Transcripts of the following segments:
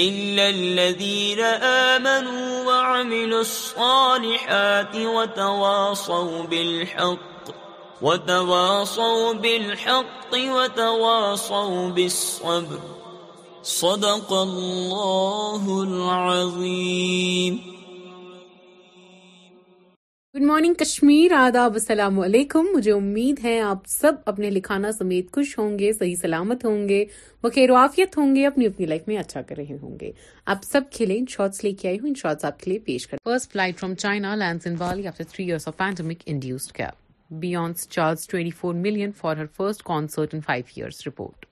الصالحات وتواصوا بالحق وتواصوا بالحق وتواصوا بالصبر صدق الله العظيم گڈ مارننگ کشمیر آداب السلام علیکم مجھے امید ہے آپ سب اپنے لکھانا سمیت خوش ہوں گے صحیح سلامت ہوں گے بخیر عافیت ہوں گے اپنی اپنی لائف میں اچھا کر رہے ہوں گے آپ سب کھلے ان شارٹس لے کے آئی ہوں ان شارٹس آپ کے لیے پیش کر first flight from China land Bali والی three years of Beyonce four million for her first concert in five years report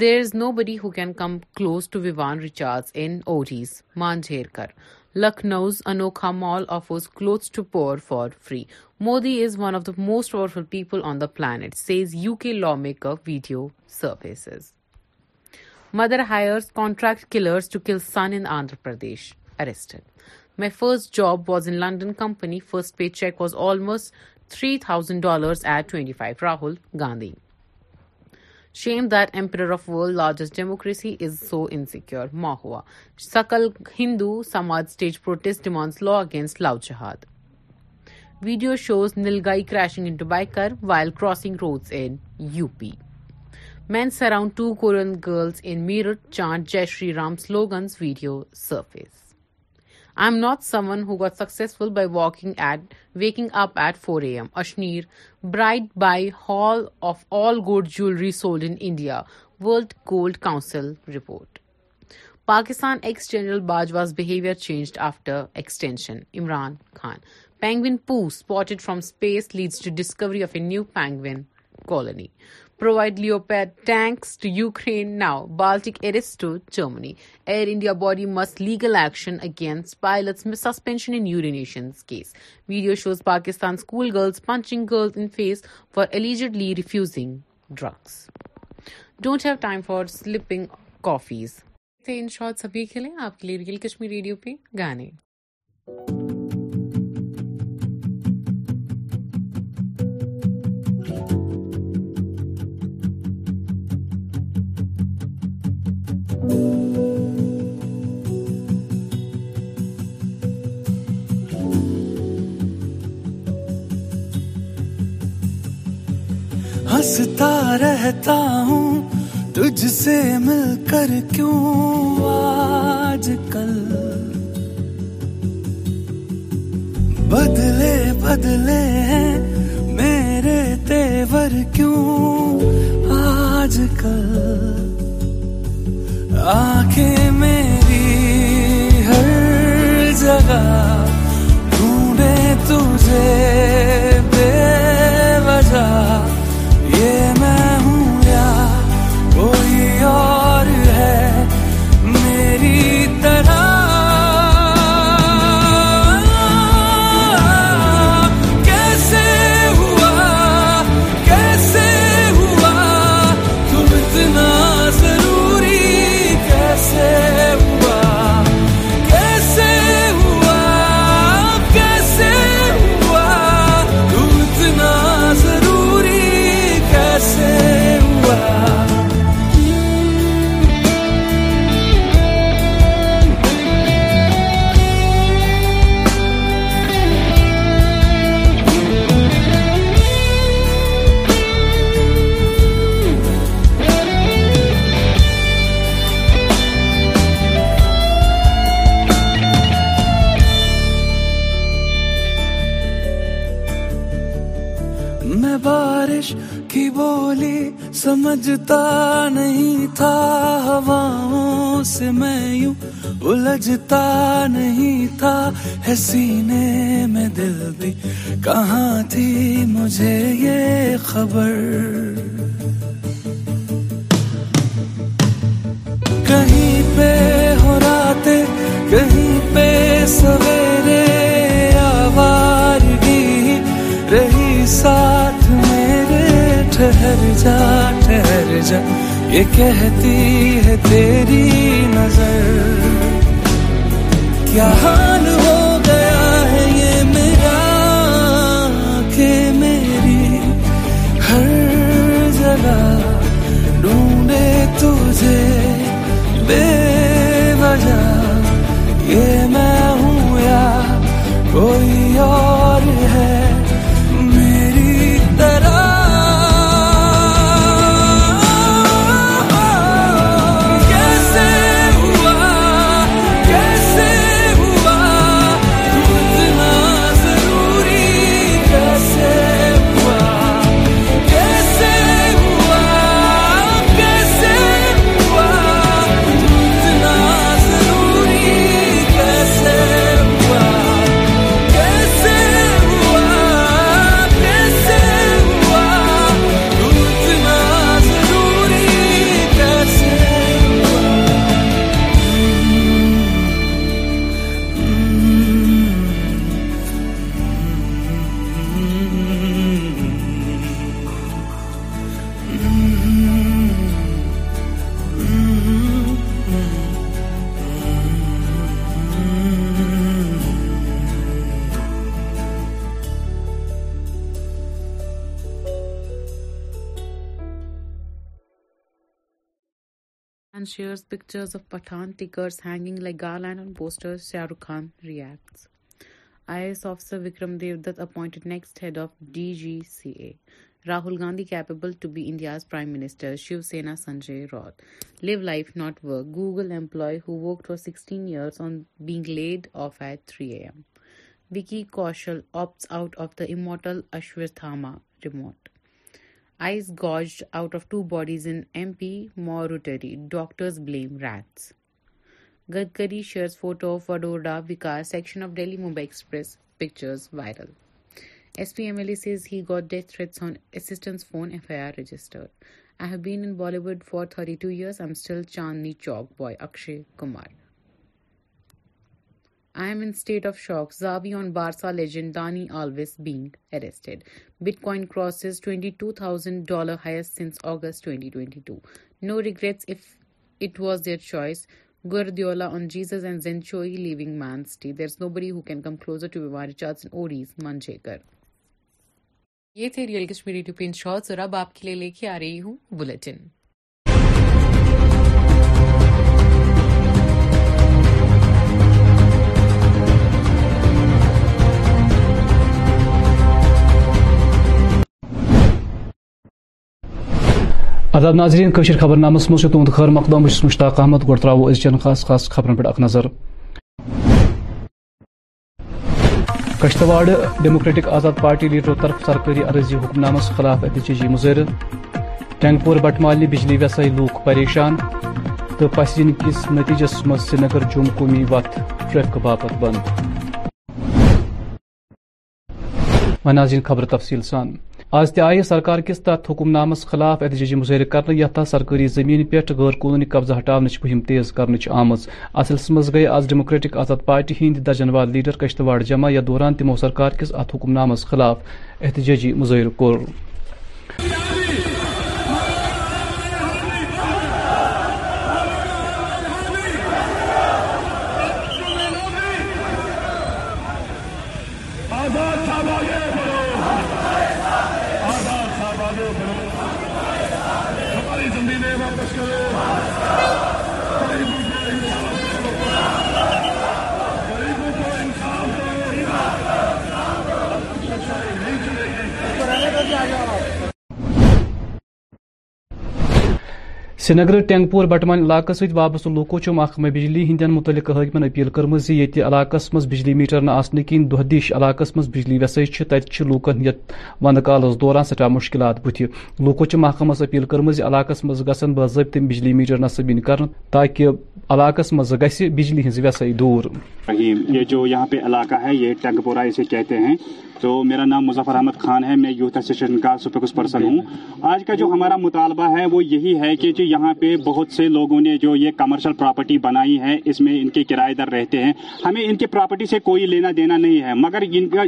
there is no buddy who can come close to ویوان one recharge اوریز اویز مان جھیر کر Lucknow's Anokha mall offers was to poor for free Modi is one of the most powerful people on the planet says U K law make up video services mother hires contract killers to kill son in Andhra Pradesh arrested my first job was in London company first paycheck was almost three thousand dollars at twenty five Rahul Gandhi shame that emperor of world largest democracy is so insecure ما Sakal Hindu Samaj stage protest demands law against love jihad video shows nilgai crashing into biker while crossing road in U P man surround to Korean girls in Meerut chant Jai Shri Ram slogans video surfaces I'm not someone who got successful by waking up at 4 a.m. Ashneer, bride by Hall of All Gold Jewelry Sold in India, World Gold Council report. Pakistan ex-General Bajwa's behavior changed after extension. Imran Khan. Penguin poo spotted from space leads to discovery of a new penguin colony. Leopard tanks to Ukraine now Baltic airs to Germany Air India body must legal action against pilots میں suspension in urination case video shows Pakistan school girls punching girls in face for allegedly refusing drugs don't have time for sleeping سبھی کھیلیں آپ کے لیے Kashmir radio پہ گانے رہتا ہوں تجھ سے مل کر کیوں آج کل بدلے بدلے ہیں میرے تیور کیوں آج کل آنکھیں میری ہر جگہ ڈھونڈے تجھے بے خبر کہیں پہ ہو کہیں پہ سویرے آوارگی بھی رہی ساتھ میرے ٹھہر جا ٹھہر جا یہ کہتی ہے تیری نظر کیا حال 若有。شیئرس پکچرس آف پٹھان ٹیکرس ہینگنگ لائک شاہ رخ خان ریاسر Vikram Dev Dutt upped next D G C A Rahul Gandhi to B India Shiv Sena Sanjay Raut live life not work Google employee who work for sixteen years on bag laid off at three A M ویکیشل out of the immortal Ashwatthama remote Eyes gouged out of two bodies in MP, mortuary. Doctors blame rats. Gadkari shares photo of Vadodara Vikas section of Delhi Mumbai Express. Pictures viral. SP MLA says he got death threats on assistant's phone. FIR registered. I have been in Bollywood for 32 years. I'm still Chandni Chowk boy. Akshay Kumar. I am in state of shock Xavi on Barca legend Dani Alves being arrested Bitcoin crosses twenty two thousand dollar highs since August no regrets if it was their choice Guardiola on Jesus and Zinchenko leaving Man City there is no buddy who can come closer to ویوار charge اوڈیز منجے کر یہ تھے real Kashmiri to pen shorts اور اب آپ کے لیے لے کے آ رہی ہوں بلٹن آداب ناظرین قشر خبر نامس خیر مقدم بس مشتاق احمد گو ترو ازچن خاص خاص خبرن پہ نظر کشتواڑ ڈیموکریٹک آزاد پارٹی لیڈرو طرف سرکاری عرضی نامس خلاف احتجاجی مظر ٹینگ پور بٹ بجلی ویسائی لوگ پریشان تو پسین کس نتیجس مز سری نگر جم قومی وت ٹریفک باپ بند آز تہ تیے سرکار کس تفت حکم نامس خلاف احتجاجی مظاہر کرنے یتھ تع سرکری زمین پہ غیر قانونی قبضہ ہٹانے مہم تیز کرنے آمت اصلس مز گئی آز ڈیموکریٹک آزاد پارٹی ہند درجن دجنواد لیڈر کشتواڑ جمع یا دوران تمو سرکار کس ات حکم نامس خلاف احتجاجی مظاہر واپس کرو سرینگر ٹینگ پور بٹمان علاقہ ست وابستہ لوکو چھ محکمہ بجلی متعلق حاکمن اپیل کرم زی علاقہ بجلی میٹر کن دہ دش علاقہ بجلی ویسے تیش لوکن یت ود دوران سٹھا مشکلات بت لوکو چھ محکمہ اپیل کر علاقہ گھن باضابطہ بجلی میٹر ان کر تاکہ علاقہ گھس بجلی ہز ویسے دور یہ یہ جو یہاں پہ علاقہ ہے ٹینگ اسے کہتے ہیں تو میرا نام مظفر احمد خان ہے میں یوتھ ایسوسیشن کا سپوکس پرسن ہوں آج کا جو ہمارا مطالبہ ہے وہ یہی ہے کہ جو یہاں پہ بہت سے لوگوں نے جو یہ کمرشل پراپرٹی بنائی ہے اس میں ان کے کرائے در رہتے ہیں ہمیں ان کی پراپرٹی سے کوئی لینا دینا نہیں ہے مگر ان کا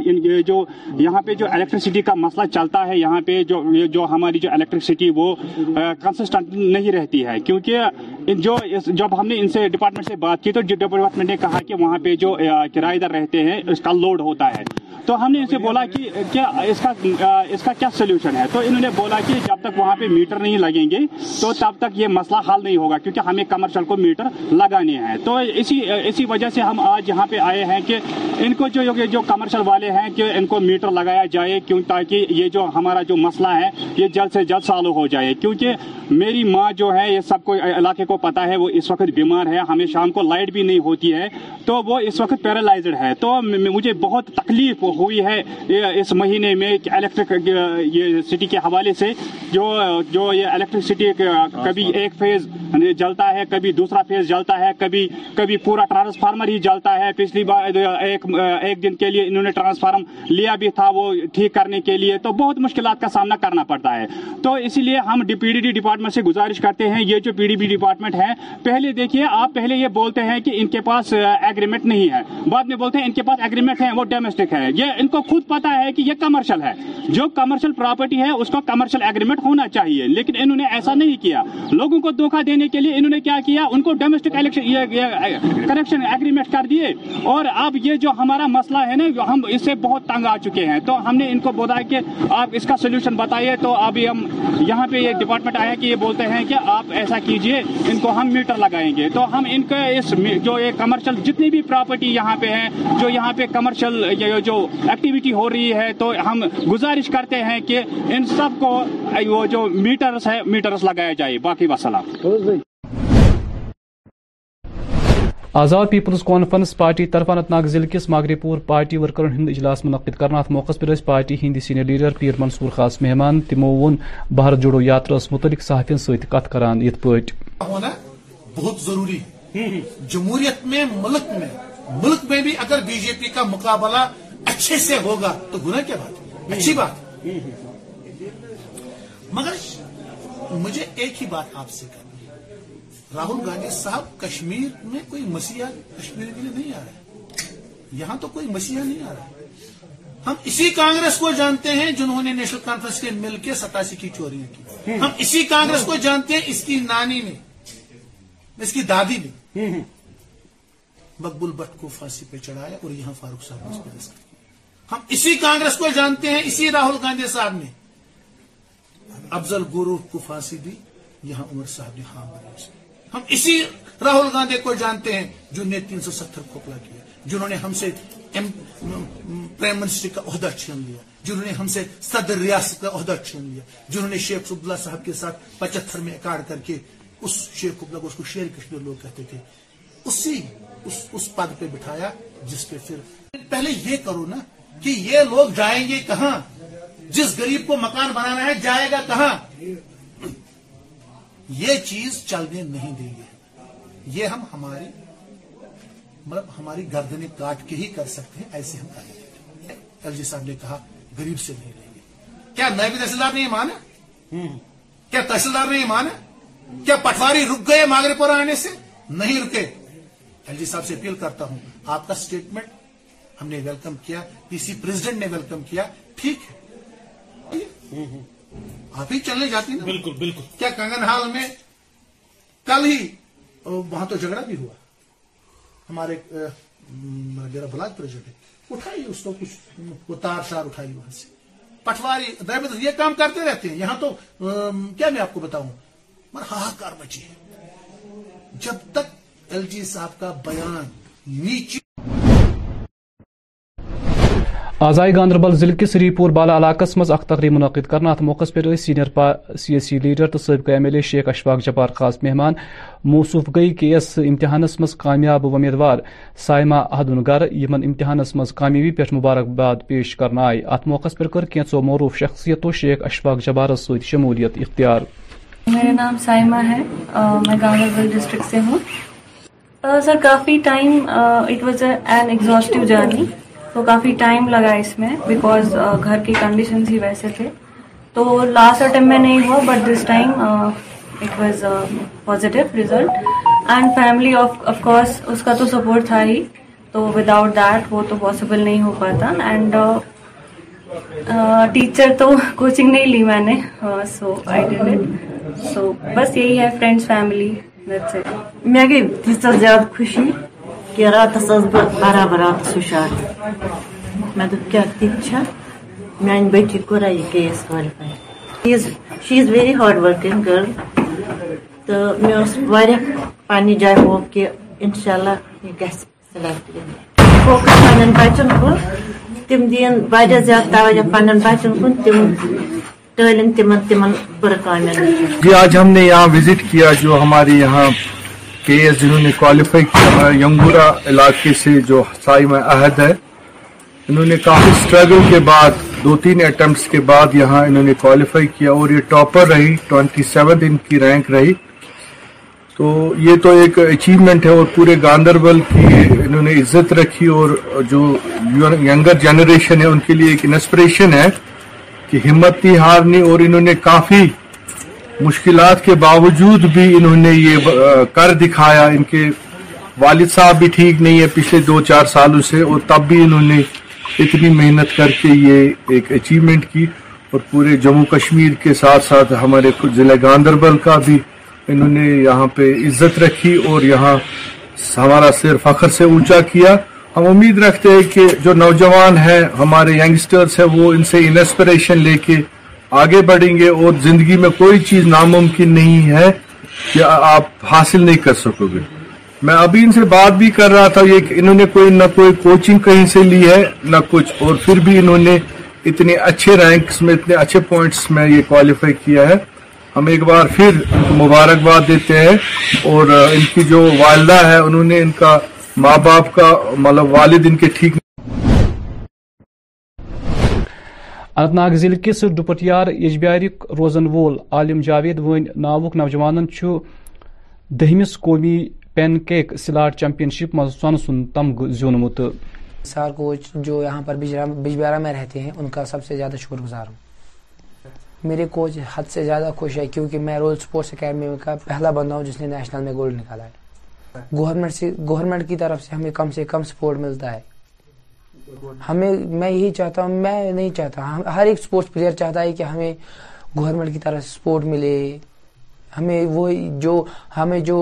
جو یہاں پہ جو الیکٹرسٹی کا مسئلہ چلتا ہے یہاں پہ جو جو ہماری جو الیکٹرسٹی وہ کنسسٹنٹ نہیں رہتی ہے کیونکہ جو جب ہم نے ان سے ڈپارٹمنٹ سے بات کی تو ڈپارٹمنٹ نے کہا کہ وہاں پہ جو کرایہ در رہتے ہیں اس کا لوڈ ہوتا ہے تو ہم نے ان سے بولا کہ کیا اس کا اس کا کیا سلیوشن ہے تو انہوں نے بولا کہ جب تک وہاں پہ میٹر نہیں لگیں گے تو تب تک یہ مسئلہ حل نہیں ہوگا کیونکہ ہمیں کمرشل کو میٹر لگانے ہیں تو اسی اسی وجہ سے ہم آج یہاں پہ آئے ہیں کہ ان کو جو کمرشل والے ہیں کہ ان کو میٹر لگایا جائے کیوں تاکہ یہ جو ہمارا جو مسئلہ ہے یہ جلد سے جلد سالو ہو جائے کیونکہ میری ماں جو ہے یہ سب کو علاقے کو پتا ہے وہ اس وقت بیمار ہے ہمیں شام کو لائٹ بھی نہیں ہوتی ہے تو وہ اس وقت پیرالائزڈ ہے تو مجھے بہت تکلیف ہوئی ہے اس مہینے میں الیکٹرک یہ سٹی کے حوالے سے جو جو یہ الیکٹرک سٹی کبھی ایک فیز یعنی جلتا ہے کبھی دوسرا فیز جلتا ہے کبھی کبھی پورا ٹرانسفارمر ہی جلتا ہے پچھلی بار ایک ایک دن کے لیے انہوں نے ٹرانسفارم لیا بھی تھا وہ ٹھیک کرنے کے لیے تو بہت مشکلات کا سامنا کرنا پڑتا ہے تو اسی لیے ہم پی ڈی ڈی ڈپارٹمنٹ سے گزارش کرتے ہیں یہ جو پی ڈی بی ڈپارٹمنٹ ہے پہلے دیکھیے آپ پہلے یہ بولتے ہیں کہ ان کے پاس ایگریمنٹ نہیں ہے بعد میں بولتے ہیں ان کے پاس ایگریمنٹ ہے وہ ڈومسٹک ہے یہ ہے ان کو خود پتا ہے کہ یہ کمرشل ہے جو کمرشل پراپرٹی ہے اس کو کمرشل ایگریمنٹ ہونا چاہیے لیکن انہوں نے ایسا نہیں کیا لوگوں کو دھوکہ دینے کے لیے انہوں نے کیا کیا ان کو ڈومیسٹک کریکشن ایگریمنٹ کر دیے اور اب یہ جو ہمارا مسئلہ ہے نا ہم اس سے بہت تنگ آ چکے ہیں تو ہم نے ان کو بولا کہ آپ اس کا سولوشن بتائیے تو ابھی ہم یہاں پہ یہ ڈپارٹمنٹ آیا کہ یہ بولتے ہیں کہ آپ ایسا کیجئے ان کو ہم میٹر لگائیں گے تو ہم ان کے اس جو یہ کمرشل جتنی بھی پراپرٹی یہاں پہ ہیں جو یہاں پہ کمرشل جو ایکٹیویٹی ہو رہی ہے تو ہم گزارش کرتے ہیں کہ ان سب کو وہ جو ہے لگایا جائے باقی آزاد پیپلز کانفرنس پارٹی طرف انت ناگ ضلع کس ماگری پور پارٹی ورکرن ہند اجلاس منعقد کرنا ات موقع پہ party Hindi senior leader Pir Mansoor خاص مہمان تمو وون بھارت جوڑو یاتراس متعلق صحافیوں ساتھ کرانے بہت ضروری جمہوریت میں ملک میں ملک میں بھی اگر بی جے پی کا مقابلہ اچھے سے ہوگا تو گناہ کیا بات اچھی بات مگر مجھے ایک ہی بات آپ سے کرنی ہے راہل گاندھی صاحب کشمیر میں کوئی مسیحا کشمیر کے لیے نہیں آ رہا ہے یہاں تو کوئی مسیحا نہیں آ رہا ہم اسی کانگریس کو جانتے ہیں جنہوں نے نیشنل کانفرنس کے مل کے ستاسی کی چوریاں کی ہم اسی کانگریس کو جانتے ہیں اس کی نانی نے اس کی دادی نے مقبول بٹ کو پھانسی پہ چڑھایا اور یہاں فاروق صاحب نے اس کو دس ہم اسی کانگریس کو جانتے ہیں اسی راہل گاندھی صاحب نے افضل گرو کو پھانسی دی یہاں عمر صاحب نے ہاں ہم اسی راہل گاندھی کو جانتے ہیں جنہوں نے تین سو ستر کھوکھلا کیا جنہوں نے ہم سے پرائم منسٹری کا عہدہ چھین لیا جنہوں نے ہم سے صدر ریاست کا عہدہ چھین لیا جنہوں نے شیخ عبداللہ اللہ صاحب کے ساتھ پچتھر میں اکاڑ کر کے اس شیخ عبداللہ کو اس کو شیر کشمیر لوگ کہتے تھے اسی اس, پد پہ بٹھایا جس پہ پھر پہلے یہ کرو نا کہ یہ لوگ جائیں گے کہاں جس گریب کو مکان بنانا ہے جائے گا کہاں یہ چیز چلنے نہیں دیں گے یہ ہم ہماری مطلب ہماری گردنیں کاٹ کے ہی کر سکتے ہیں ایسے ہم کریں ایل جی صاحب نے کہا گریب سے نہیں لیں گے کیا نئے بھی تحصیلدار نے مانا کیا تحصیلدار نے مانا کیا پٹواری رک گئے ماگری پورا آنے سے نہیں رکے ایل جی صاحب سے اپیل کرتا ہوں آپ کا سٹیٹمنٹ ہم نے ویلکم کیا پی سی پریزیڈنٹ نے ویلکم کیا ٹھیک ہے آپ ہی چلنے جاتی کیا کنگن ہال میں کل ہی وہاں تو جھگڑا بھی ہوا ہمارے میرا بلاک پریزیڈنٹ اٹھائی اس کو کچھ وہ تار شار اٹھائی وہاں سے پٹواری یہ کام کرتے رہتے ہیں یہاں تو کیا میں آپ کو بتاؤں مگر ہاحکار مچی ہے جب تک ایل جی صاحب کا بیان نیچے آز آئی گاندربل ضلع کے سری پور علاقس مز اخ تقریب منعقد کرنا ات موقع پہ senior C S C leader تو سابقہ M L A Sheikh Ashfaq Jabbar خاص مہمان موصوف گئی کے امتحانس کامیاب ومیدوار سائمہ احدن گر یمن امتحانس مز کامیابی پہ مبارکباد پیش کرنا آئے ات موقع پہ کر کینچو معروف شخصیت و شیخ اشفاق جبارس شمولیت اختیار نام ہے میں ڈسٹرکٹ سے ہوں sir coffee time it was an journey تو کافی ٹائم لگا اس میں بیکاز uh, گھر کی کنڈیشنز ہی ویسے تھے تو لاسٹ اٹمپ میں نہیں ہوا but this time it was positive result and family of course اس کا تو سپورٹ تھا ہی تو ود آؤٹ دیٹ وہ تو پاسبل نہیں ہو پاتا اینڈ ٹیچر uh, uh, تو کوچنگ نہیں لی میں نے so I did it so بس یہی ہے فرینڈس فیملی میں زیادہ خوشی کہ راتس اس برابر رات سشار مے دپ کیا تھی چھا میں بیٹی کو رائی case qualify she is very hard working girl تو میں اس واری پانی جائے ہو کہ انشاءاللہ یہ گیس سلیکٹ کریں فوکس پنن بچن کو تم دین واری زیادہ توجہ پنن بچن کو تم تعلیم تمن تمن پر کامل جی آج ہم نے یہاں وزٹ کیا جو ہماری یہاں کیس جنہوں نے کوالیفائی کیا ہے ینگورا علاقے سے جو سائی میں عہد ہے انہوں نے کافی سٹرگل کے بعد دو تین اٹمپٹس کے بعد یہاں انہوں نے کوالیفائی کیا اور یہ ٹاپر رہی ٹوینٹی سیون ان کی رینک رہی تو یہ تو ایک اچیومنٹ ہے اور پورے گاندربل کی انہوں نے عزت رکھی اور جو ینگر جنریشن ہے ان کے لیے ایک انسپریشن ہے کہ ہمت نہیں ہارنی اور انہوں نے کافی مشکلات کے باوجود بھی انہوں نے یہ کر دکھایا ان کے والد صاحب بھی ٹھیک نہیں ہے پچھلے دو چار سالوں سے اور تب بھی انہوں نے اتنی محنت کر کے یہ ایک اچیومنٹ کی اور پورے جموں کشمیر کے ساتھ ساتھ ہمارے ضلع گاندربل کا بھی انہوں نے یہاں پہ عزت رکھی اور یہاں ہمارا سر فخر سے اونچا کیا ہم امید رکھتے ہیں کہ جو نوجوان ہیں ہمارے ینگسٹرز ہیں وہ ان سے انسپریشن لے کے آگے بڑھیں گے اور زندگی میں کوئی چیز ناممکن نہیں ہے کہ آپ حاصل نہیں کر سکو گے میں ابھی ان سے بات بھی کر رہا تھا یہ کہ انہوں نے کوئی نہ کوئی کوچنگ کہیں سے لی ہے نہ کچھ اور پھر بھی انہوں نے اتنے اچھے رینکس میں اتنے اچھے پوائنٹس میں یہ کوالیفائی کیا ہے ہم ایک بار پھر مبارکباد دیتے ہیں اور ان کی جو والدہ ہے انہوں نے ان کا ماں باپ کا مطلب والد ان کے ٹھیک اننت ناگ ضلع کس ڈپٹیار یجبیارک روزن وول عالم جاوید ون ناوک نوجوان دہمس قومی پین کیک سلاٹ چیمپئن شپ مز سن سن تمغ زونمت سار کوچ جو یہاں پر بجبیارہ میں رہتے ہیں ان کا سب سے زیادہ شکر گزار ہوں میرے کوچ حد سے زیادہ خوش ہے کیونکہ میں رول سپورٹس اکیڈمی کا پہلا بندہ ہوں جس نے نیشنل میں گولڈ نکالا ہے گورنمنٹ سے گورنمنٹ کی طرف سے ہمیں کم سے کم سپورٹ ملتا ہے ہمیں میں یہی چاہتا ہوں میں نہیں چاہتا ہر ایک اسپورٹس پلیئر چاہتا ہے کہ ہمیں گورنمنٹ کی طرف سپورٹ ملے ہمیں وہ جو ہمیں جو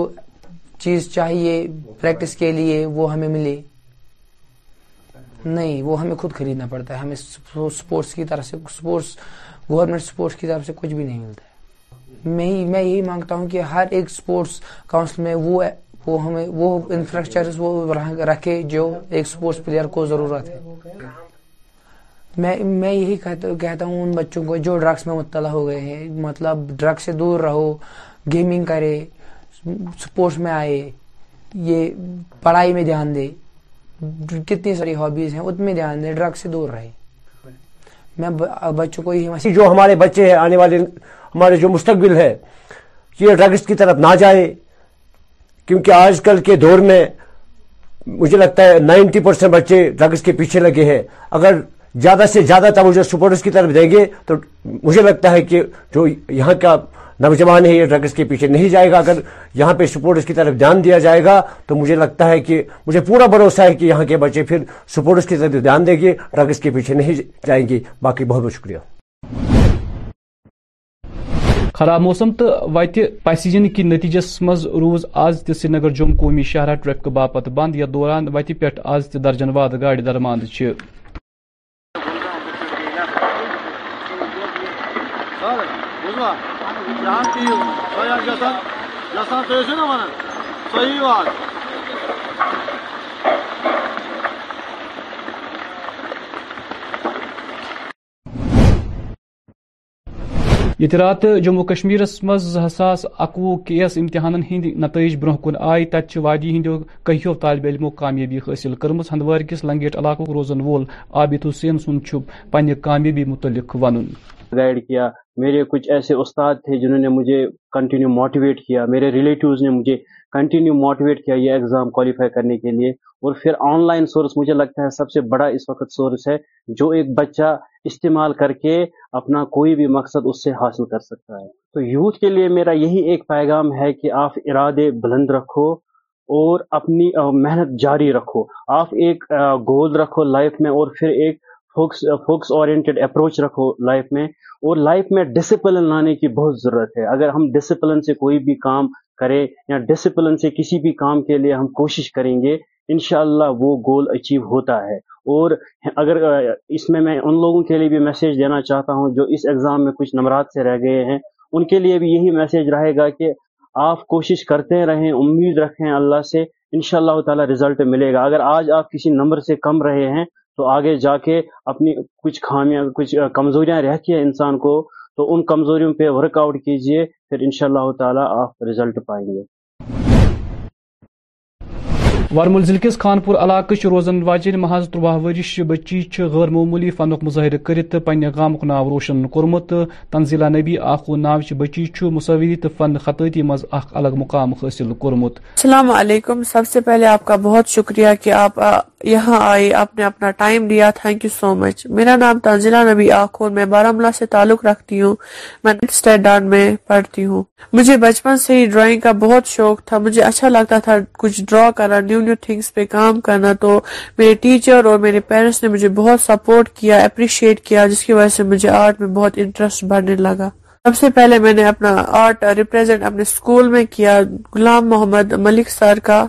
چیز چاہیے پریکٹس کے لیے وہ ہمیں ملے نہیں وہ ہمیں خود خریدنا پڑتا ہے ہمیں سپورٹس کی طرف سے سپورٹس گورنمنٹ سپورٹس کی طرف سے کچھ بھی نہیں ملتا ہے میں یہی مانگتا ہوں کہ ہر ایک سپورٹس کاؤنسل میں وہ وہ ہمیں وہ انفراسٹرکچر وہ رکھے جو ایک سپورٹس پلیئر کو ضرورت ہے میں میں یہی کہتا ہوں ان بچوں کو جو ڈرگس میں مطلع ہو گئے ہیں مطلب ڈرگس سے دور رہو گیمنگ کرے سپورٹس میں آئے یہ پڑھائی میں دھیان دے کتنی ساری ہابیز ہیں اتنے دھیان دے ڈرگ سے دور رہے میں بچوں کو یہی جو ہمارے بچے ہیں آنے والے ہمارے جو مستقبل ہے یہ ڈرگس کی طرف نہ جائے کیونکہ آج کل کے دور میں مجھے لگتا ہے نائنٹی پرسینٹ بچے ڈرگس کے پیچھے لگے ہیں اگر زیادہ سے زیادہ توجہ سپورٹس کی طرف دیں گے تو مجھے لگتا ہے کہ جو یہاں کا نوجوان ہے یہ ڈرگس کے پیچھے نہیں جائے گا اگر یہاں پہ سپورٹس کی طرف دھیان دیا جائے گا تو مجھے لگتا ہے کہ مجھے پورا بھروسہ ہے کہ یہاں کے بچے پھر سپورٹس کی طرف دھیان دیں گے ڈرگس کے پیچھے نہیں جائیں گے باقی بہت بہت شکریہ خراب موسم تو وتہ نتیجس مز روز آز سری نگر جم قومی شہرہ ٹریفک باپت بند یتھ دوران وتہ پہ آج درجن واد گاڑ درماند یہ رات جموں کشمیر مز اکوہ کیس امتحان ہند نتائج برہ کن آئی تت وادی ہندو کہو طالب علموں کامیابی حاصل کرم ہندوار کس لنگیٹ علاقہ روزن وول عابد حسین سن پنہ کامیابی متعلق ون میرے کچھ ایسے استاد تھے جنہوں نے مجھے کنٹینیو موٹیویٹ کیا میرے ریلیٹیوز نے مجھے کنٹینیو موٹیویٹ کیا یہ ایگزام کوالیفائی کرنے کے لیے اور پھر آن لائن سورس مجھے لگتا ہے سب سے بڑا اس وقت سورس ہے جو ایک بچہ استعمال کر کے اپنا کوئی بھی مقصد اس سے حاصل کر سکتا ہے تو یوتھ کے لیے میرا یہی ایک پیغام ہے کہ آپ ارادے بلند رکھو اور اپنی محنت جاری رکھو آپ ایک گول رکھو لائف میں اور پھر ایک فوکس فوکس اورینٹیڈ اپروچ رکھو لائف میں اور لائف میں ڈسپلن لانے کی بہت ضرورت ہے اگر ہم ڈسپلن سے کوئی بھی کام کریں یا ڈسپلن سے کسی بھی کام کے لیے ہم کوشش کریں گے انشاءاللہ وہ گول اچیو ہوتا ہے اور اگر اس میں میں ان لوگوں کے لیے بھی میسیج دینا چاہتا ہوں جو اس ایگزام میں کچھ نمبرات سے رہ گئے ہیں ان کے لیے بھی یہی میسیج رہے گا کہ آپ کوشش کرتے رہیں امید رکھیں اللہ سے ان شاء اللہ تعالیٰ رزلٹ ملے گا اگر آج آپ کسی نمبر سے کم رہے ہیں تو آگے جا کے اپنی کچھ کچھ خامیاں کمزوریاں انسان کو تو ان کمزوریوں پہ ورک آؤٹ کیجیے ان شاء اللہ تعالیٰ آپ ورمل ضلع کس خان پور علاقہ روزن واجن محض تروہ ورش بچی غیر معمولی فنک مظاہرہ غام ناو روشن کورمت تنزیلہ تنزیلا نبی آخو ناو بچی مصوری تو فن خطی اخ الگ مقام حاصل کورمت السلام علیکم سب سے پہلے آپ کا بہت شکریہ کہ آپ یہاں آپ نے اپنا ٹائم دیا تھینک یو سو مچ میرا نام تنزلہ نبی آخور میں ملا سے تعلق رکھتی ہوں میں پڑھتی ہوں مجھے بچپن سے ہی ڈرائنگ کا بہت شوق تھا مجھے اچھا لگتا تھا کچھ ڈرا کرنا نیو نیو تھنگس پہ کام کرنا تو میرے ٹیچر اور میرے پیرنٹس نے مجھے بہت سپورٹ کیا اپریشیٹ کیا جس کی وجہ سے مجھے آرٹ میں بہت انٹرسٹ بڑھنے لگا سب سے پہلے میں نے اپنا آرٹ ریپرزینٹ اپنے اسکول میں کیا غلام محمد ملک سر کا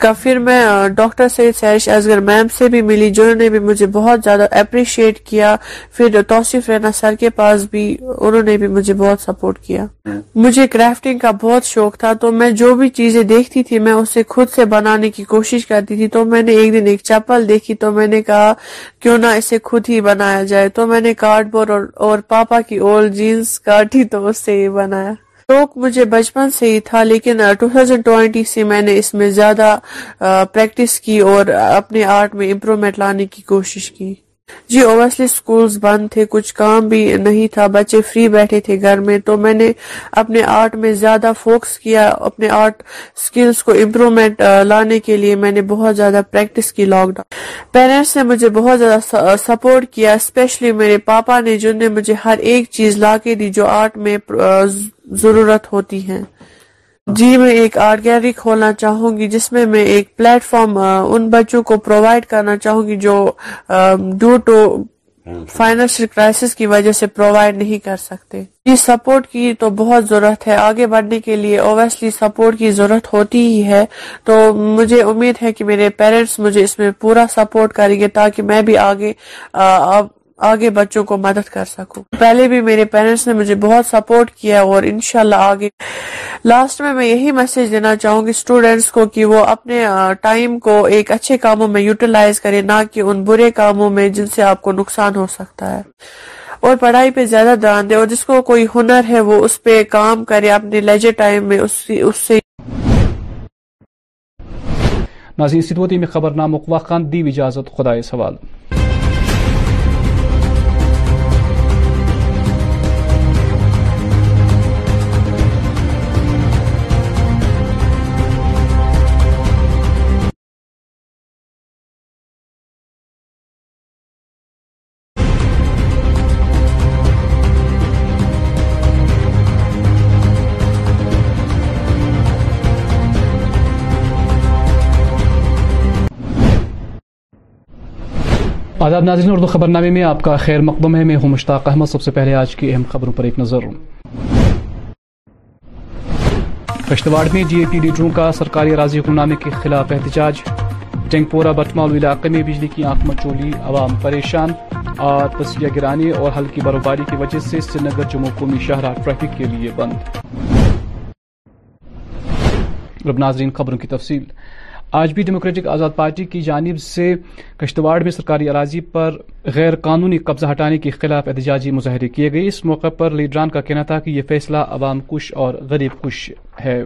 کا پھر میں ڈاکٹر سید سیرش ازگر میم سے بھی ملی جنہوں نے بھی مجھے بہت زیادہ اپریشیٹ کیا پھر توصیف رینا سر کے پاس بھی انہوں نے بھی مجھے بہت سپورٹ کیا مجھے کرافٹنگ کا بہت شوق تھا تو میں جو بھی چیزیں دیکھتی تھی میں اسے خود سے بنانے کی کوشش کرتی تھی تو میں نے ایک دن ایک چپل دیکھی تو میں نے کہا کیوں نہ اسے خود ہی بنایا جائے تو میں نے کارڈ بورڈ اور پاپا کی جینس کاٹی تو اس سے بنایا شوق مجھے بچپن سے ہی تھا لیکن 2020 سے میں نے اس میں زیادہ پریکٹس کی اور اپنے آرٹ میں امپروومنٹ لانے کی کوشش کی جی اوبیسلی سکولز بند تھے کچھ کام بھی نہیں تھا بچے فری بیٹھے تھے گھر میں تو میں نے اپنے آرٹ میں زیادہ فوکس کیا اپنے آرٹ سکلز کو امپروومنٹ لانے کے لیے میں نے بہت زیادہ پریکٹس کی لاک ڈاؤن پیرنٹس نے مجھے بہت زیادہ سپورٹ کیا اسپیشلی میرے پاپا نے جن نے مجھے ہر ایک چیز لا کے دی جو آرٹ میں ضرورت ہوتی ہیں جی میں ایک آرٹ گیلری کھولنا چاہوں گی جس میں میں ایک پلیٹ فارم ان بچوں کو پرووائڈ کرنا چاہوں گی جو ڈیو ٹو فائنینشیل کرائسس کی وجہ سے پرووائڈ نہیں کر سکتے یہ جی، سپورٹ کی تو بہت ضرورت ہے آگے بڑھنے کے لیے اوبیسلی سپورٹ کی ضرورت ہوتی ہی ہے تو مجھے امید ہے کہ میرے پیرنٹس مجھے اس میں پورا سپورٹ کریں گے تاکہ میں بھی آگے آگے بچوں کو مدد کر سکوں پہلے بھی میرے پیرنٹس نے مجھے بہت سپورٹ کیا اور انشاءاللہ آگے لاسٹ میں میں یہی میسج دینا چاہوں گی اسٹوڈینٹس کو کہ وہ اپنے ٹائم کو ایک اچھے کاموں میں یوٹیلائز کریں نہ کہ ان برے کاموں میں جن سے آپ کو نقصان ہو سکتا ہے اور پڑھائی پہ زیادہ دھیان دے اور جس کو کوئی ہنر ہے وہ اس پہ کام کرے اپنے لیجر ٹائم میں اس, سے ناظرین میں دیو اجازت سوال ناظرین اردو خبر نامے میں آپ کا خیر مقدم ہے میں ہوں مشتاق احمد سب سے پہلے آج کی اہم خبروں پر ایک نظر کشتواڑ میں جی اے پی لیڈروں کا سرکاری راضی حکم نامے کے خلاف احتجاج ٹینگپورہ بٹماول علاقے میں بجلی کی آنکھ مچولی عوام پریشان تسیا گرانے اور ہلکی برفباری کی وجہ سے سری نگر جموں قومی شاہراہ ٹریفک کے لیے بند آج بھی ڈیموکریٹک آزاد پارٹی کی جانب سے کشتواڑ میں سرکاری اراضی پر غیر قانونی قبضہ ہٹانے کے خلاف احتجاجی مظاہرے کیے گئے اس موقع پر لیڈران کا کہنا تھا کہ یہ فیصلہ عوام کش اور غریب کش ہے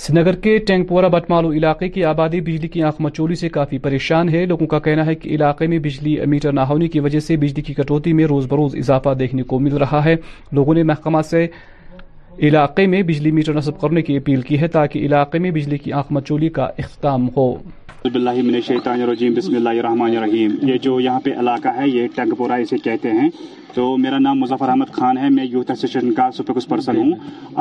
سری نگر کے ٹینک پورا بٹمالو علاقے کی آبادی بجلی کی آنکھ مچولی سے کافی پریشان ہے لوگوں کا کہنا ہے کہ علاقے میں بجلی میٹر نہ ہونے کی وجہ سے بجلی کی کٹوتی میں روز بروز اضافہ دیکھنے کو مل رہا ہے لوگوں نے محکمہ سے علاقے میں بجلی میٹر نصب کرنے کی اپیل کی ہے تاکہ علاقے میں بجلی کی آنکھ مچولی کا اختتام ہو بسم اللہ الرحمن الرحیم یہ یہ جو یہاں پہ علاقہ ہے پورا اسے کہتے ہیں تو میرا نام مظفر احمد خان ہے میں یوتھ ایسوسیشن کا سپیکس پرسن ہوں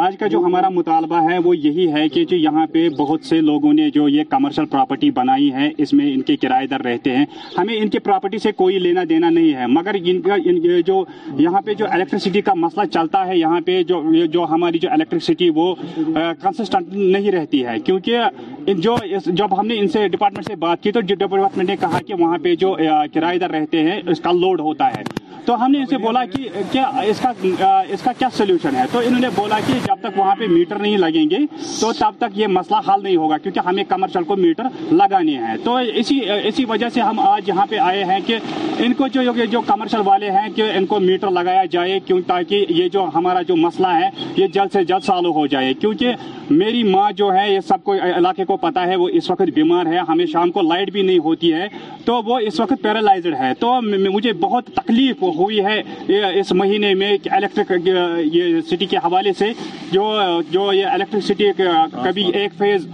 آج کا جو ہمارا مطالبہ ہے وہ یہی ہے کہ جو یہاں پہ بہت سے لوگوں نے جو یہ کمرشل پراپرٹی بنائی ہے اس میں ان کے کرایہ دار رہتے ہیں ہمیں ان کی پراپرٹی سے کوئی لینا دینا نہیں ہے مگر ان کا جو یہاں پہ جو الیکٹرسٹی کا مسئلہ چلتا ہے یہاں پہ جو جو ہماری جو الیکٹرسٹی وہ کنسسٹنٹ نہیں رہتی ہے کیونکہ جو جب ہم نے ان سے ڈپارٹمنٹ سے بات کی تو ڈپارٹمنٹ نے کہا کہ وہاں پہ جو کرائے دار رہتے ہیں اس کا لوڈ ہوتا ہے تو ہم نے اسے بولا کہ کیا اس کا اس کا کیا سلیوشن ہے تو انہوں نے بولا کہ جب تک وہاں پہ میٹر نہیں لگیں گے تو تب تک یہ مسئلہ حل نہیں ہوگا کیونکہ ہمیں کمرشل کو میٹر لگانے ہیں تو اسی اسی وجہ سے ہم آج یہاں پہ آئے ہیں کہ ان کو جو کمرشل والے ہیں کہ ان کو میٹر لگایا جائے کیوں تاکہ یہ جو ہمارا جو مسئلہ ہے یہ جلد سے جلد سالو ہو جائے کیونکہ میری ماں جو ہے یہ سب کو علاقے کو پتا ہے وہ اس وقت بیمار ہے ہمیں شام کو لائٹ بھی نہیں ہوتی ہے تو وہ اس وقت پیرالائزڈ ہے تو مجھے بہت تکلیف ہوئی ہے اس مہینے میں الیکٹرک سٹی کے حوالے سے جو جو یہ الیکٹرک سٹی کبھی ایک فیز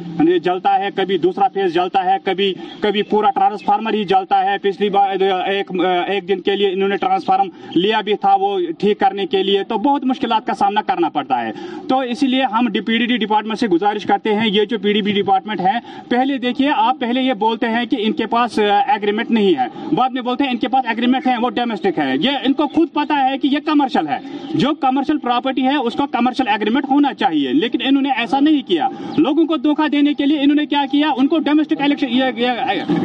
جلتا ہے کبھی دوسرا فیز جلتا ہے کبھی کبھی پورا ٹرانسفارمر ہی جلتا ہے پچھلی بار ایک ایک دن کے لیے انہوں نے ٹرانسفارم لیا بھی تھا وہ ٹھیک کرنے کے لیے تو بہت مشکلات کا سامنا کرنا پڑتا ہے تو اسی لیے ہم پی ڈی ڈی ڈپارٹمنٹ سے گزارش کرتے ہیں یہ جو پی ڈی بی ڈپارٹمنٹ ہے پہلے دیکھیے آپ پہلے یہ بولتے ہیں کہ ان کے پاس ایگریمنٹ نہیں ہے بعد میں بولتے ہیں ان کے پاس ایگریمنٹ ہے وہ ڈومسٹک ہے یہ ان کو خود پتا ہے کہ یہ کمرشل ہے جو کمرشل پراپرٹی ہے اس کا کمرشل ایگریمنٹ ہونا چاہیے لیکن انہوں نے ایسا نہیں کیا لوگوں کو دھوکہ دینے کے لیے انہوں نے کیا کیا ان کو ڈومیسٹک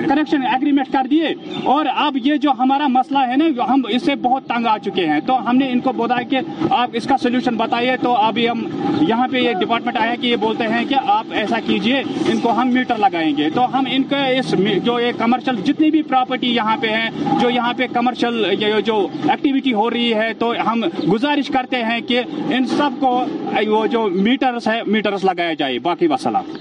کریکشن ایگریمنٹ کر دیے اور اب یہ جو ہمارا مسئلہ ہے نا ہم اس سے بہت تنگ آ چکے ہیں تو ہم نے ان کو بولا کہ آپ اس کا سولوشن بتائیے تو ابھی ہم یہاں پہ یہ ڈپارٹمنٹ آیا کہ یہ بولتے ہیں کہ آپ ایسا کیجئے ان کو ہم میٹر لگائیں گے تو ہم ان کے اس جو یہ کمرشل جتنی بھی پراپرٹی یہاں پہ ہیں جو یہاں پہ کمرشل جو ایکٹیویٹی ہو رہی ہے تو ہم گزارش کرتے ہیں کہ ان سب کو وہ جو ہے میٹرز لگایا جائے باقی وسلام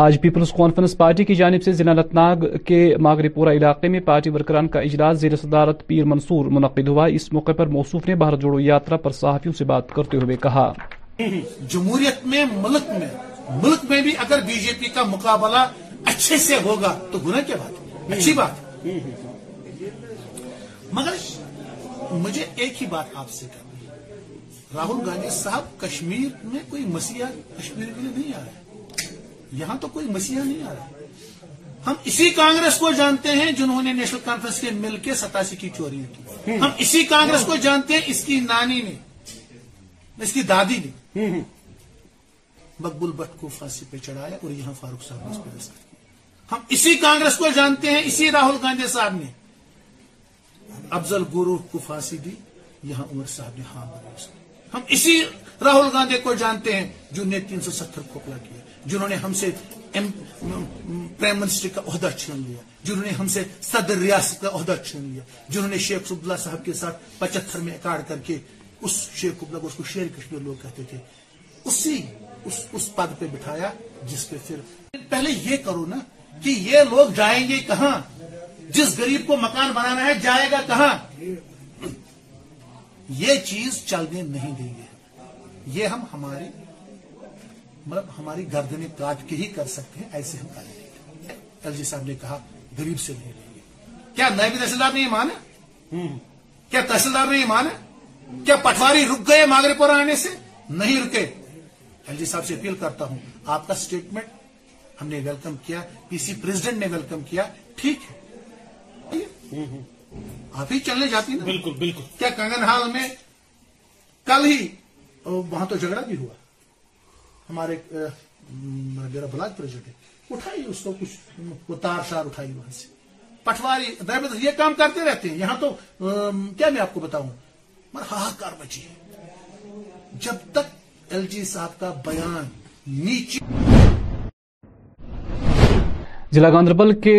آج پیپلز کانفرنس پارٹی کی جانب سے ضلع انت ناگ کے ماغری پورا علاقے میں پارٹی ورکران کا اجلاس زیر صدارت پیر منصور منعقد ہوا اس موقع پر موصوف نے بھارت جوڑو یاترا پر صحافیوں سے بات کرتے ہوئے کہا جمہوریت میں ملک میں ملک میں بھی اگر بی جے پی کا مقابلہ اچھے سے ہوگا تو گناہ کیا بات اچھی بات مگر مجھے ایک ہی بات آپ سے ہے راہل گاندھی صاحب کشمیر میں کوئی مسیحا کشمیر کے لیے نہیں آ رہا ہے یہاں تو کوئی مسیحا نہیں آ رہا ہم اسی کانگریس کو جانتے ہیں جنہوں نے نیشنل کانفرنس کے مل کے ستاسی کی چوریاں کی ہم اسی کانگریس کو جانتے ہیں اس کی نانی نے اس کی دادی نے مقبول بٹ کو پھانسی پہ چڑھایا اور یہاں فاروق صاحب نے اس پہ دستیاب ہم اسی کانگریس کو جانتے ہیں اسی راہل گاندھی صاحب نے افضل کو پھانسی دی یہاں عمر صاحب نے ہاں ہم اسی راہل گاندھی کو جانتے ہیں جنہوں نے تین سو ستر کھوکھلا کیا جنہوں نے ہم سے پرائم منسٹر کا عہدہ چھین لیا جنہوں نے ہم سے صدر ریاست کا عہدہ چھین لیا جنہوں نے شیخ عبداللہ اللہ صاحب کے ساتھ پچتھر میں اکاڑ کر کے اس شیخ عبداللہ کو اس کو شیر کشمیر لوگ کہتے تھے اسی اس, پد پہ بٹھایا جس پہ پھر پہلے یہ کرو نا کہ یہ لوگ جائیں گے کہاں جس گریب کو مکان بنانا ہے جائے گا کہاں یہ چیز چلنے نہیں دیں گے یہ ہم ہماری مطلب ہماری گردنی کاٹ کے ہی کر سکتے ہیں ایسے ہم کریں گے ایل جی صاحب نے کہا گریب سے نہیں لیں گے کیا نئے بھی تحصیلدار نے مانا کیا تحصیلدار نے مانا کیا پٹواری رک گئے ماگرے پورا آنے سے نہیں رکے ایل جی صاحب سے اپیل کرتا ہوں آپ کا سٹیٹمنٹ ہم نے ویلکم کیا پی سی پریزیڈنٹ نے ویلکم کیا ٹھیک ہے آپ ہی چلنے جاتی کیا کنگن ہال میں کل ہی وہاں تو جھگڑا بھی ہوا ہمارے میرا بلاک اس کو کچھ وہ تار شار اٹھائی وہاں سے پٹواری یہ کام کرتے رہتے ہیں یہاں تو کیا میں آپ کو بتاؤں مگر ہاکار بچی ہے جب تک ایل جی صاحب کا بیان نیچے ضلع گاندربل کے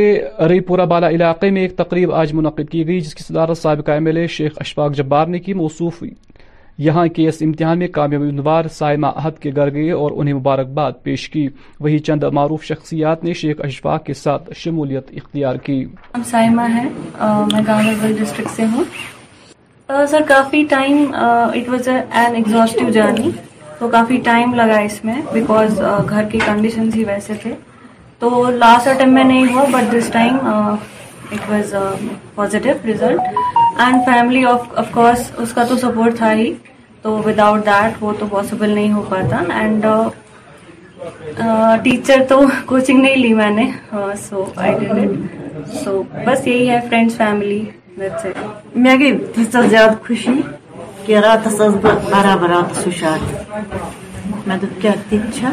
ری پورا بالا علاقے میں ایک تقریب آج منعقد کی گئی جس کی صدارت سابقہ M L A Sheikh Ashfaq Jabbar نے کی موصوف یہاں کے اس امتحان میں کامیاب امیدوار سائمہ عہد کے گھر گئے اور انہیں مبارکباد پیش کی وہی چند معروف شخصیات نے شیخ اشفاق کے ساتھ شمولیت اختیار کی ہوں سر اس میں بیکاز گھر کے تھے تو لاسٹ اٹمپٹ میں نہیں ہوا but this time it was positive result and family of course اس کا تو سپورٹ تھا ہی تو وداؤٹ دیٹ وہ تو پاسبل نہیں ہو پاتا اینڈ ٹیچر uh, uh, تو کوچنگ نہیں لی میں نے so I did it so بس یہی ہے فرینڈس فیملی مےٚ گٔے تیٖژاہ زیادٕ خوشی کہِ راتَس ٲسٕس بہٕ برابر اَتھ سُشاد مےٚ دوٚپ کیٛاہ تِتہِ چھا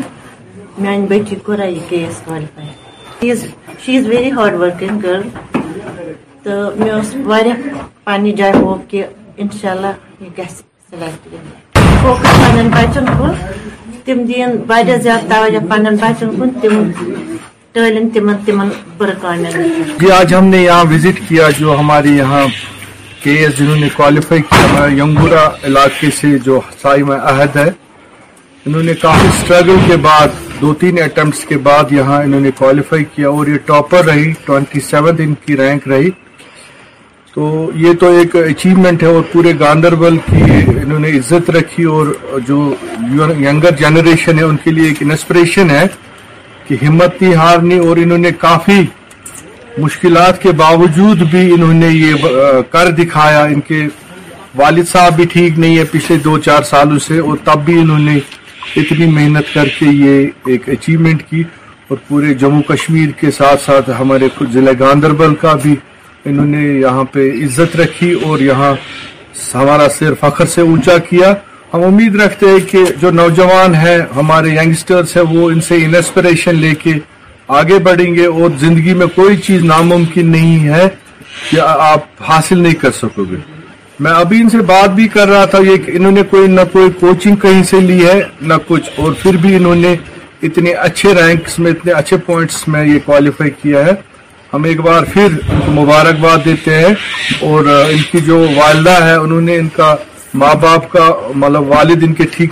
مین بیٹی کو رائی کے گیس والفائی she is very hard working girl تو میں اس پانی جائے ہوپ کہ انشاءاللہ یہ گیس سلیکٹ فوکس پن بچن کن تم دین واریاہ زیادہ توجہ پن بچن کن تم تعلیم تمن تمن برقامین جی آج ہم نے یہاں وزٹ کیا جو ہمارے یہاں کے ایس جنہوں نے کوالیفائی کیا ہمارے ینگورا علاقے سے جو سائمہ عہد ہے انہوں نے کافی سٹرگل کے بعد دو تین اٹمپٹس کے بعد یہاں انہوں نے کوالیفائی کیا اور یہ ٹاپر رہی ٹوینٹی سیون ان کی رینک رہی تو یہ تو ایک اچیومنٹ ہے اور پورے گاندربل کی انہوں نے عزت رکھی اور جو ینگر جنریشن ہے ان کے لیے ایک انسپریشن ہے کہ ہمت نہیں ہارنی اور انہوں نے کافی مشکلات کے باوجود بھی انہوں نے یہ کر دکھایا ان کے والد صاحب بھی ٹھیک نہیں ہے پچھلے دو چار سالوں سے اور تب بھی انہوں نے اتنی محنت کر کے یہ ایک اچیومنٹ کی اور پورے جموں کشمیر کے ساتھ ساتھ ہمارے ضلع گاندربل کا بھی انہوں نے یہاں پہ عزت رکھی اور یہاں ہمارا سیر فخر سے اونچا کیا ہم امید رکھتے ہیں کہ جو نوجوان ہیں ہمارے ینگسٹرز ہیں وہ ان سے انسپریشن لے کے آگے بڑھیں گے اور زندگی میں کوئی چیز ناممکن نہیں ہے کہ آپ حاصل نہیں کر سکو گے میں ابھی ان سے بات بھی کر رہا تھا انہوں نے کوئی نہ کوئی کوچنگ کہیں سے لی ہے نہ کچھ اور پھر بھی انہوں نے اتنے اتنے اچھے اچھے رینکس میں میں پوائنٹس یہ کوالیفائی کیا ہے ہم ایک بار پھر مبارکباد دیتے ہیں اور ان کی جو والدہ ہے انہوں نے ان کا ماں باپ کا مطلب والد ان کے ٹھیک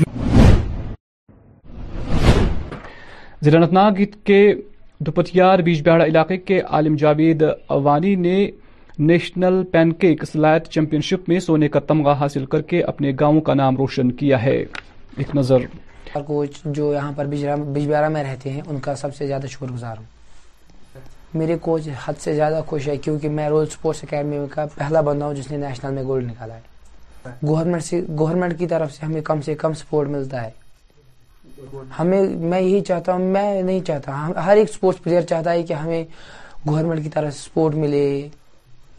نہیںگ کے دوپتیار بیج بہاڑا علاقے کے عالم جاوید اوانی نے national pencak silat championship میں سونے کا تمغہ حاصل کر کے اپنے گاؤں کا نام روشن کیا ہے ایک نظر جو یہاں پر میں رہتے ہیں ان کا سب سے زیادہ شکر گزار ہوں میرے کوچ حد سے زیادہ خوش ہے کیونکہ میں رول سپورٹس اکیڈمی کا پہلا بندہ ہوں جس نے نیشنل میں گولڈ نکالا ہے گورنمنٹ کی طرف سے ہمیں کم سے کم سپورٹ ملتا ہے میں یہی چاہتا ہوں میں نہیں چاہتا ہر ایک سپورٹس پلیئر چاہتا ہے کہ ہمیں گورنمنٹ کی طرف سپورٹ ملے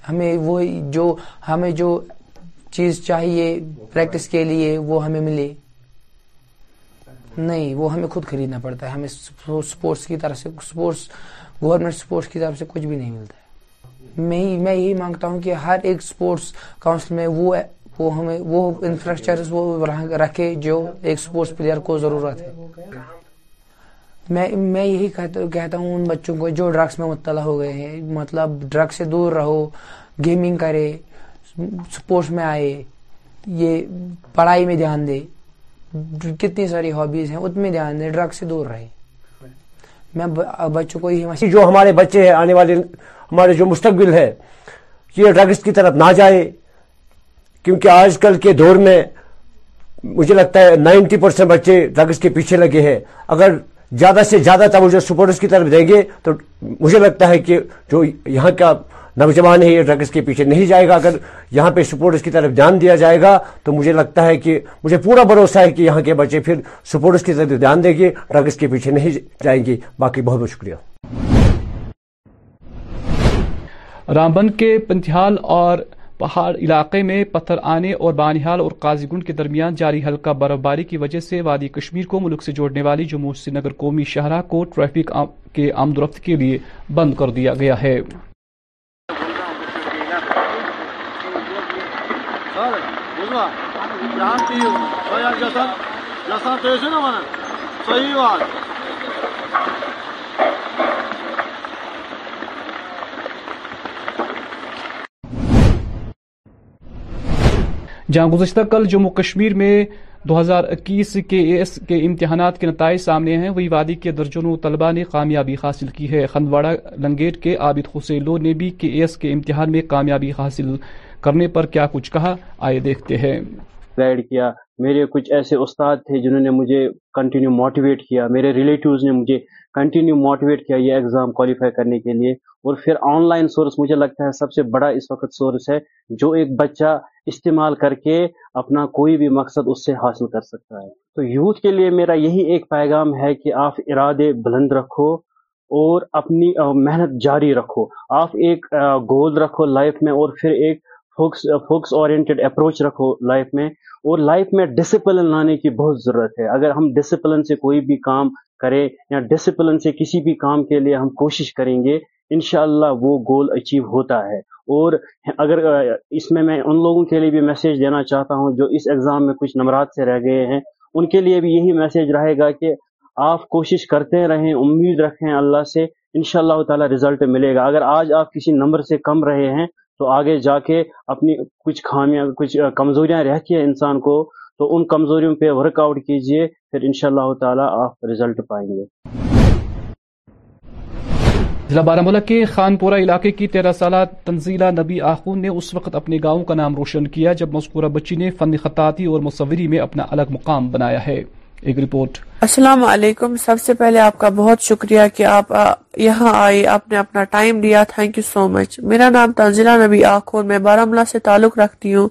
ہمیں وہ جو ہمیں جو چیز چاہیے پریکٹس کے لیے وہ ہمیں ملے نہیں وہ ہمیں خود خریدنا پڑتا ہے ہمیں سپورٹس کی طرف سے سپورٹس گورنمنٹ سپورٹس کی طرف سے کچھ بھی نہیں ملتا ہے میں یہی مانگتا ہوں کہ ہر ایک سپورٹس کاؤنسل میں وہ وہ ہمیں وہ انفراسٹرکچر وہ رکھے جو ایک سپورٹس پلیئر کو ضرورت ہے میں یہی کہتا ہوں ان بچوں کو جو ڈرگس میں مطلع ہو گئے ہیں مطلب ڈرگس سے دور رہو گیمنگ کرے سپورٹس میں آئے یہ پڑھائی میں دھیان دے کتنی ساری ہابیز ہیں اتنے دھیان دے ڈرگ سے دور رہے میں بچوں کو یہی جو ہمارے بچے ہیں آنے والے ہمارے جو مستقبل ہے یہ ڈرگس کی طرف نہ جائے کیونکہ آج کل کے دور میں مجھے لگتا ہے نائنٹی پرسینٹ بچے ڈرگس کے پیچھے لگے ہیں اگر زیادہ سے زیادہ توجہ سپورٹرز کی طرف دیں گے تو مجھے لگتا ہے کہ جو یہاں کا نوجوان ہے یہ ڈرگس کے پیچھے نہیں جائے گا اگر یہاں پہ سپورٹرز کی طرف دھیان دیا جائے گا تو مجھے لگتا ہے کہ مجھے پورا بھروسہ ہے کہ یہاں کے بچے پھر سپورٹرز کی طرف دھیان دے گے ڈرگس کے پیچھے نہیں جائیں گے باقی بہت بہت شکریہ رامبن کے پنتھیال اور پہاڑ علاقے میں پتھر آنے اور بانحال اور قاضی گنڈ کے درمیان جاری ہلکا برفباری کی وجہ سے وادی کشمیر کو ملک سے جوڑنے والی جموں سری نگر قومی شاہراہ کو ٹریفک کے آمد رفت کے لیے بند کر دیا گیا ہے جہاں گزشتہ کل جموں کشمیر میں دو ہزار اکیس کے اے ایس کے امتحانات کے نتائج سامنے ہیں وہی وادی کے درجنوں طلباء نے کامیابی حاصل کی ہے ہندواڑہ لنگیٹ کے عابد حسینو نے بھی کے ایس کے امتحان میں کامیابی حاصل کرنے پر کیا کچھ کہا آئے دیکھتے ہیں کیا میرے کچھ ایسے استاد تھے جنہوں نے مجھے کنٹینیو موٹیویٹ کیا میرے ریلیٹیوز نے مجھے کنٹینیو موٹیویٹ کیا یہ ایگزام کوالیفائی کرنے کے لیے اور پھر آن لائن سورس مجھے لگتا ہے سب سے بڑا اس وقت سورس ہے جو ایک بچہ استعمال کر کے اپنا کوئی بھی مقصد اس سے حاصل کر سکتا ہے تو یوتھ کے لیے میرا یہی ایک پیغام ہے کہ آپ ارادے بلند رکھو اور اپنی محنت جاری رکھو آپ ایک گول رکھو لائف میں اور پھر ایک فوکس فوکس اورینٹیڈ اپروچ رکھو لائف میں اور لائف میں ڈسپلن لانے کی بہت ضرورت ہے اگر ہم ڈسپلن سے کوئی بھی کام کریں یا ڈسپلن سے کسی بھی کام کے لیے ہم کوشش کریں گے انشاءاللہ وہ گول اچیو ہوتا ہے اور اگر اس میں میں ان لوگوں کے لیے بھی میسیج دینا چاہتا ہوں جو اس ایگزام میں کچھ نمبرات سے رہ گئے ہیں ان کے لیے بھی یہی میسیج رہے گا کہ آپ کوشش کرتے رہیں امید رکھیں اللہ سے ان شاء اللہ تعالیٰ رزلٹ ملے گا اگر آج آپ کسی نمبر سے کم رہے ہیں تو آگے جا کے اپنی کچھ خامیاں کچھ کمزوریاں رہتی ہیں انسان کو تو ان کمزوریوں پہ ورک آؤٹ کیجیے پھر ان شاء اللہ تعالیٰ آپ رزلٹ پائیں گے ضلع بارہ ملک کے پورہ علاقے کی تیرہ سالہ تنزیلہ نبی آخون نے اس وقت اپنے گاؤں کا نام روشن کیا جب مذکورہ بچی نے فن خطاطی اور مصوری میں اپنا الگ مقام بنایا ہے ایک رپورٹ اسلام علیکم سب سے پہلے آپ کا بہت شکریہ کہ آپ یہاں آئے آپ نے اپنا ٹائم دیا تھینک یو سو مچ میرا نام تنزلہ نبی آخور میں ملا سے تعلق رکھتی ہوں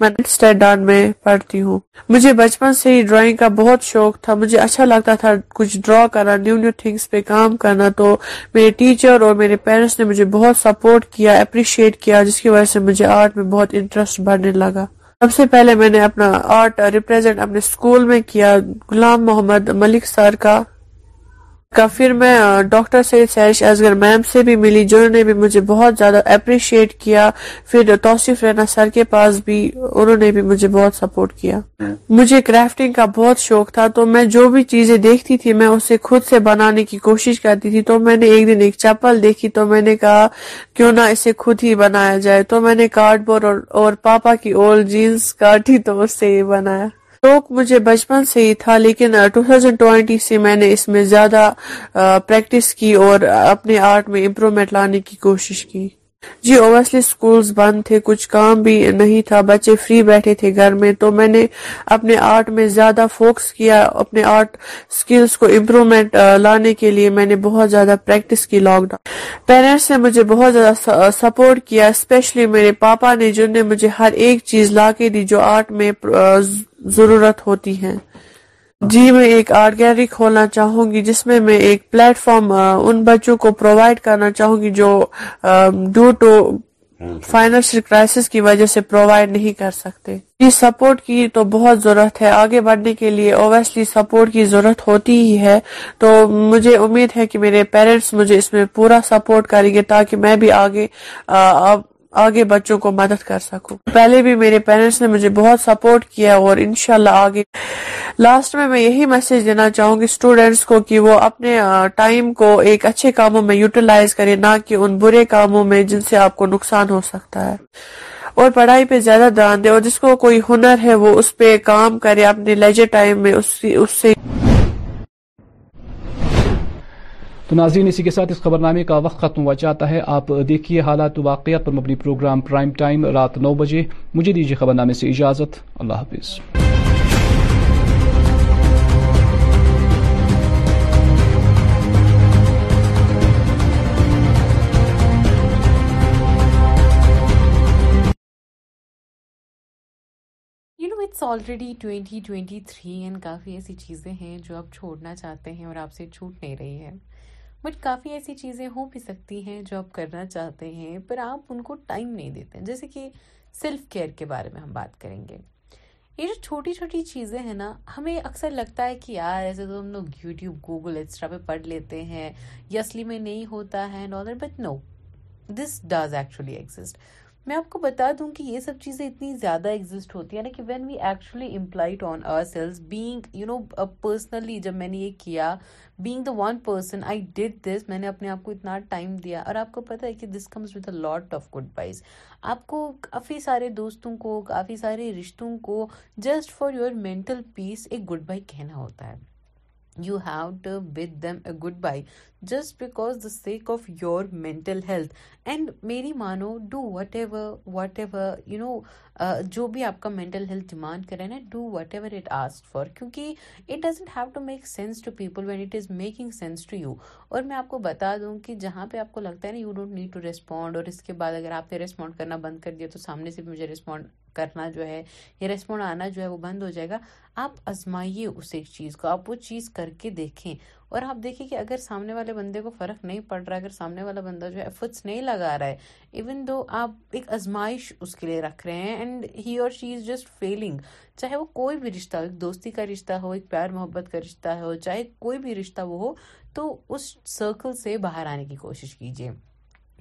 میں پڑھتی ہوں مجھے بچپن سے ہی ڈرائنگ کا بہت شوق تھا مجھے اچھا لگتا تھا کچھ ڈرا کرنا نیو نیو تھنگس پہ کام کرنا تو میرے ٹیچر اور میرے پیرنٹس نے مجھے بہت سپورٹ کیا اپریشیٹ کیا جس کی وجہ سے مجھے آرٹ میں بہت انٹرسٹ بڑھنے لگا سب سے پہلے میں نے اپنا آرٹ ریپرزینٹ اپنے اسکول میں کیا غلام محمد ملک سر کا کا پھر میں ڈاکٹر سیش ازگر میم سے بھی ملی جنہوں نے بھی مجھے بہت زیادہ اپریشیٹ کیا پھر توصیف رینا سر کے پاس بھی انہوں نے بھی مجھے بہت سپورٹ کیا ہاں۔ مجھے کرافٹنگ کا بہت شوق تھا تو میں جو بھی چیزیں دیکھتی تھی میں اسے خود سے بنانے کی کوشش کرتی تھی تو میں نے ایک دن ایک چپل دیکھی تو میں نے کہا کیوں نہ اسے خود ہی بنایا جائے تو میں نے کارڈ بورڈ اور پاپا کی کاٹی تو اس سے بنایا شوق مجھے بچپن سے ہی تھا لیکن 2020 سے میں نے اس میں زیادہ پریکٹس کی اور اپنے آرٹ میں امپروومنٹ لانے کی کوشش کی جی اوبیسلی سکولز بند تھے کچھ کام بھی نہیں تھا بچے فری بیٹھے تھے گھر میں تو میں نے اپنے آرٹ میں زیادہ فوکس کیا اپنے آرٹ سکلز کو امپروومنٹ لانے کے لیے میں نے بہت زیادہ پریکٹس کی لاک ڈاؤن پیرنٹس نے مجھے بہت زیادہ سپورٹ کیا اسپیشلی میرے پاپا نے جن نے مجھے ہر ایک چیز لا کے دی جو آرٹ میں ضرورت ہوتی ہے جی میں ایک آرٹ گیلری کھولنا چاہوں گی جس میں میں ایک پلیٹ فارم ان بچوں کو پرووائڈ کرنا چاہوں گی جو ڈیو ٹو فائنینشیل کرائسس کی وجہ سے پرووائڈ نہیں کر سکتے یہ جی، سپورٹ کی تو بہت ضرورت ہے آگے بڑھنے کے لیے اوبیسلی سپورٹ کی ضرورت ہوتی ہی ہے تو مجھے امید ہے کہ میرے پیرنٹس مجھے اس میں پورا سپورٹ کریں گے تاکہ میں بھی آگے آگے بچوں کو مدد کر سکوں پہلے بھی میرے پیرنٹس نے مجھے بہت سپورٹ کیا اور انشاءاللہ آگے لاسٹ میں میں یہی میسج دینا چاہوں گی اسٹوڈینٹس کو کہ وہ اپنے ٹائم کو ایک اچھے کاموں میں یوٹیلائز کریں نہ کہ ان برے کاموں میں جن سے آپ کو نقصان ہو سکتا ہے اور پڑھائی پہ زیادہ دھیان دے اور جس کو کوئی ہنر ہے وہ اس پہ کام کرے اپنے لیجر ٹائم میں اس سے تو ناظرین اسی کے ساتھ اس خبر نامے کا وقت ختم ہوا چاہتا ہے آپ دیکھیے حالات واقعات پر مبنی پروگرام پرائم ٹائم رات نو بجے مجھے دیجیے خبر نامے سے اجازت اللہ حافظ it's already twenty twenty three and کافی ایسی چیزیں ہیں جو آپ چھوڑنا چاہتے ہیں اور آپ سے چھوٹ نہیں رہی ہیں بٹ کافی ایسی چیزیں ہو بھی سکتی ہیں جو آپ کرنا چاہتے ہیں پر آپ ان کو ٹائم نہیں دیتے ہیں جیسے کہ سیلف کیئر کے بارے میں ہم بات کریں گے یہ جو چھوٹی چھوٹی چیزیں ہیں نا ہمیں اکثر لگتا ہے کہ یار ایسے تو ہم لوگ یوٹیوب گوگل انسٹا پہ پڑھ لیتے ہیں اصلی میں نہیں ہوتا ہے no but no this does actually exist میں آپ کو بتا دوں کہ یہ سب چیزیں اتنی زیادہ ایگزسٹ ہوتی ہیں کہ when we actually employed on our selves being you know personally جب میں نے یہ کیا being the one person I did this میں نے اپنے آپ کو اتنا ٹائم دیا اور آپ کو پتا ہے کہ this comes with a lot of good wise آپ کو کافی سارے دوستوں کو کافی سارے رشتوں کو just for your mental peace ایک گڈ بائی کہنا ہوتا ہے you have to with them a goodbye just because the sake of your میں ہیلتھ اینڈ میری مانو do whatever whatever you know جو بھی آپ کا مینٹل ہیلتھ ڈیمانڈ کرے نا do whatever it ask for کیونکہ it doesn't have to make sense to people when it is making sense to you اور میں آپ کو بتا دوں کہ جہاں پہ آپ کو لگتا ہے نا you don't need to respond اور اس کے بعد اگر آپ نے ریسپونڈ کرنا بند کر دیا تو سامنے سے بھی مجھے ریسپونڈ کرنا جو ہے ریسپونڈ آنا جو ہے وہ بند ہو جائے گا آپ ازمائیے اس ایک چیز کو آپ وہ چیز کر کے دیکھیں اور آپ دیکھیں کہ اگر سامنے والے بندے کو فرق نہیں پڑ رہا ہے اگر سامنے والا بندہ جو ہے ایفس نہیں لگا رہا ہے ایون دو آپ ایک آزمائش اس کے لیے رکھ رہے ہیں and she is just feeling چاہے وہ کوئی بھی رشتہ ہو ایک دوستی کا رشتہ ہو ایک پیار محبت کا رشتہ ہو چاہے کوئی بھی رشتہ وہ ہو تو اس سرکل سے باہر آنے کی کوشش کیجیے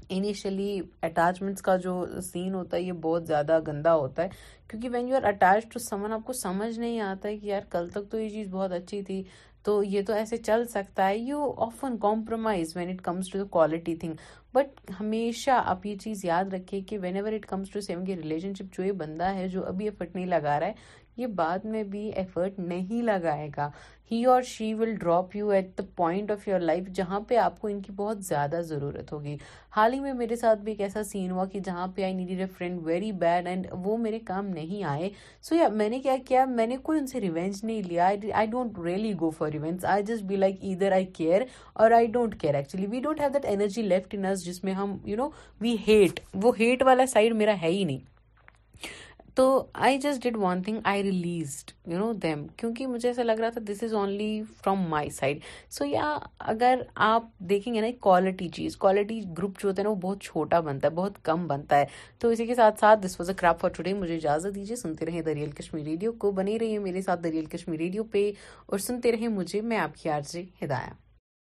انیشلی اٹیچمنٹس کا جو سین ہوتا ہے یہ بہت زیادہ گندا ہوتا ہے کیونکہ when you are attach to someone آپ کو سمجھ نہیں آتا ہے کہ یار کل تک تو یہ چیز بہت اچھی تھی تو یہ تو ایسے چل سکتا ہے you often compromise when it comes to the quality thing but ہمیشہ آپ یہ چیز یاد رکھیں کہ whenever it comes to سیون کی ریلیشن شپ جو یہ بندہ ہے جو ابھی یہ نہیں لگا رہا ہے یہ بعد میں بھی ایفرٹ نہیں لگائے گا ہی اور she will drop you at the point of your life جہاں پہ آپ کو ان کی بہت زیادہ ضرورت ہوگی حال ہی میں میرے ساتھ بھی ایک ایسا سین ہوا کہ جہاں پہ I needed a friend very bad and وہ میرے کام نہیں آئے سو یا میں نے کیا کیا میں نے کوئی ان سے ریونج نہیں لیا I don't really go for event I just be like ادھر آئی کیئر اور I don't care actually we don't have that energy left in us جس میں ہم یو نو وی ہیٹ وہ ہیٹ والا سائڈ میرا ہے ہی نہیں تو I just did one thing I released you know them کیونکہ مجھے ایسا لگ رہا تھا this is only from my side so یا اگر آپ دیکھیں گے نا ایک کوالٹی چیز کوالٹی گروپ جو ہوتا ہے نا وہ بہت چھوٹا بنتا ہے بہت کم بنتا ہے تو اسی کے ساتھ ساتھ this was a wrap for today مجھے اجازت دیجیے سنتے رہیں دریال کشمیر ریڈیو کو بنی رہی ہے میرے ساتھ دریال کشمیر ریڈیو پہ اور سنتے رہیں مجھے میں آپ کی یار ہدایات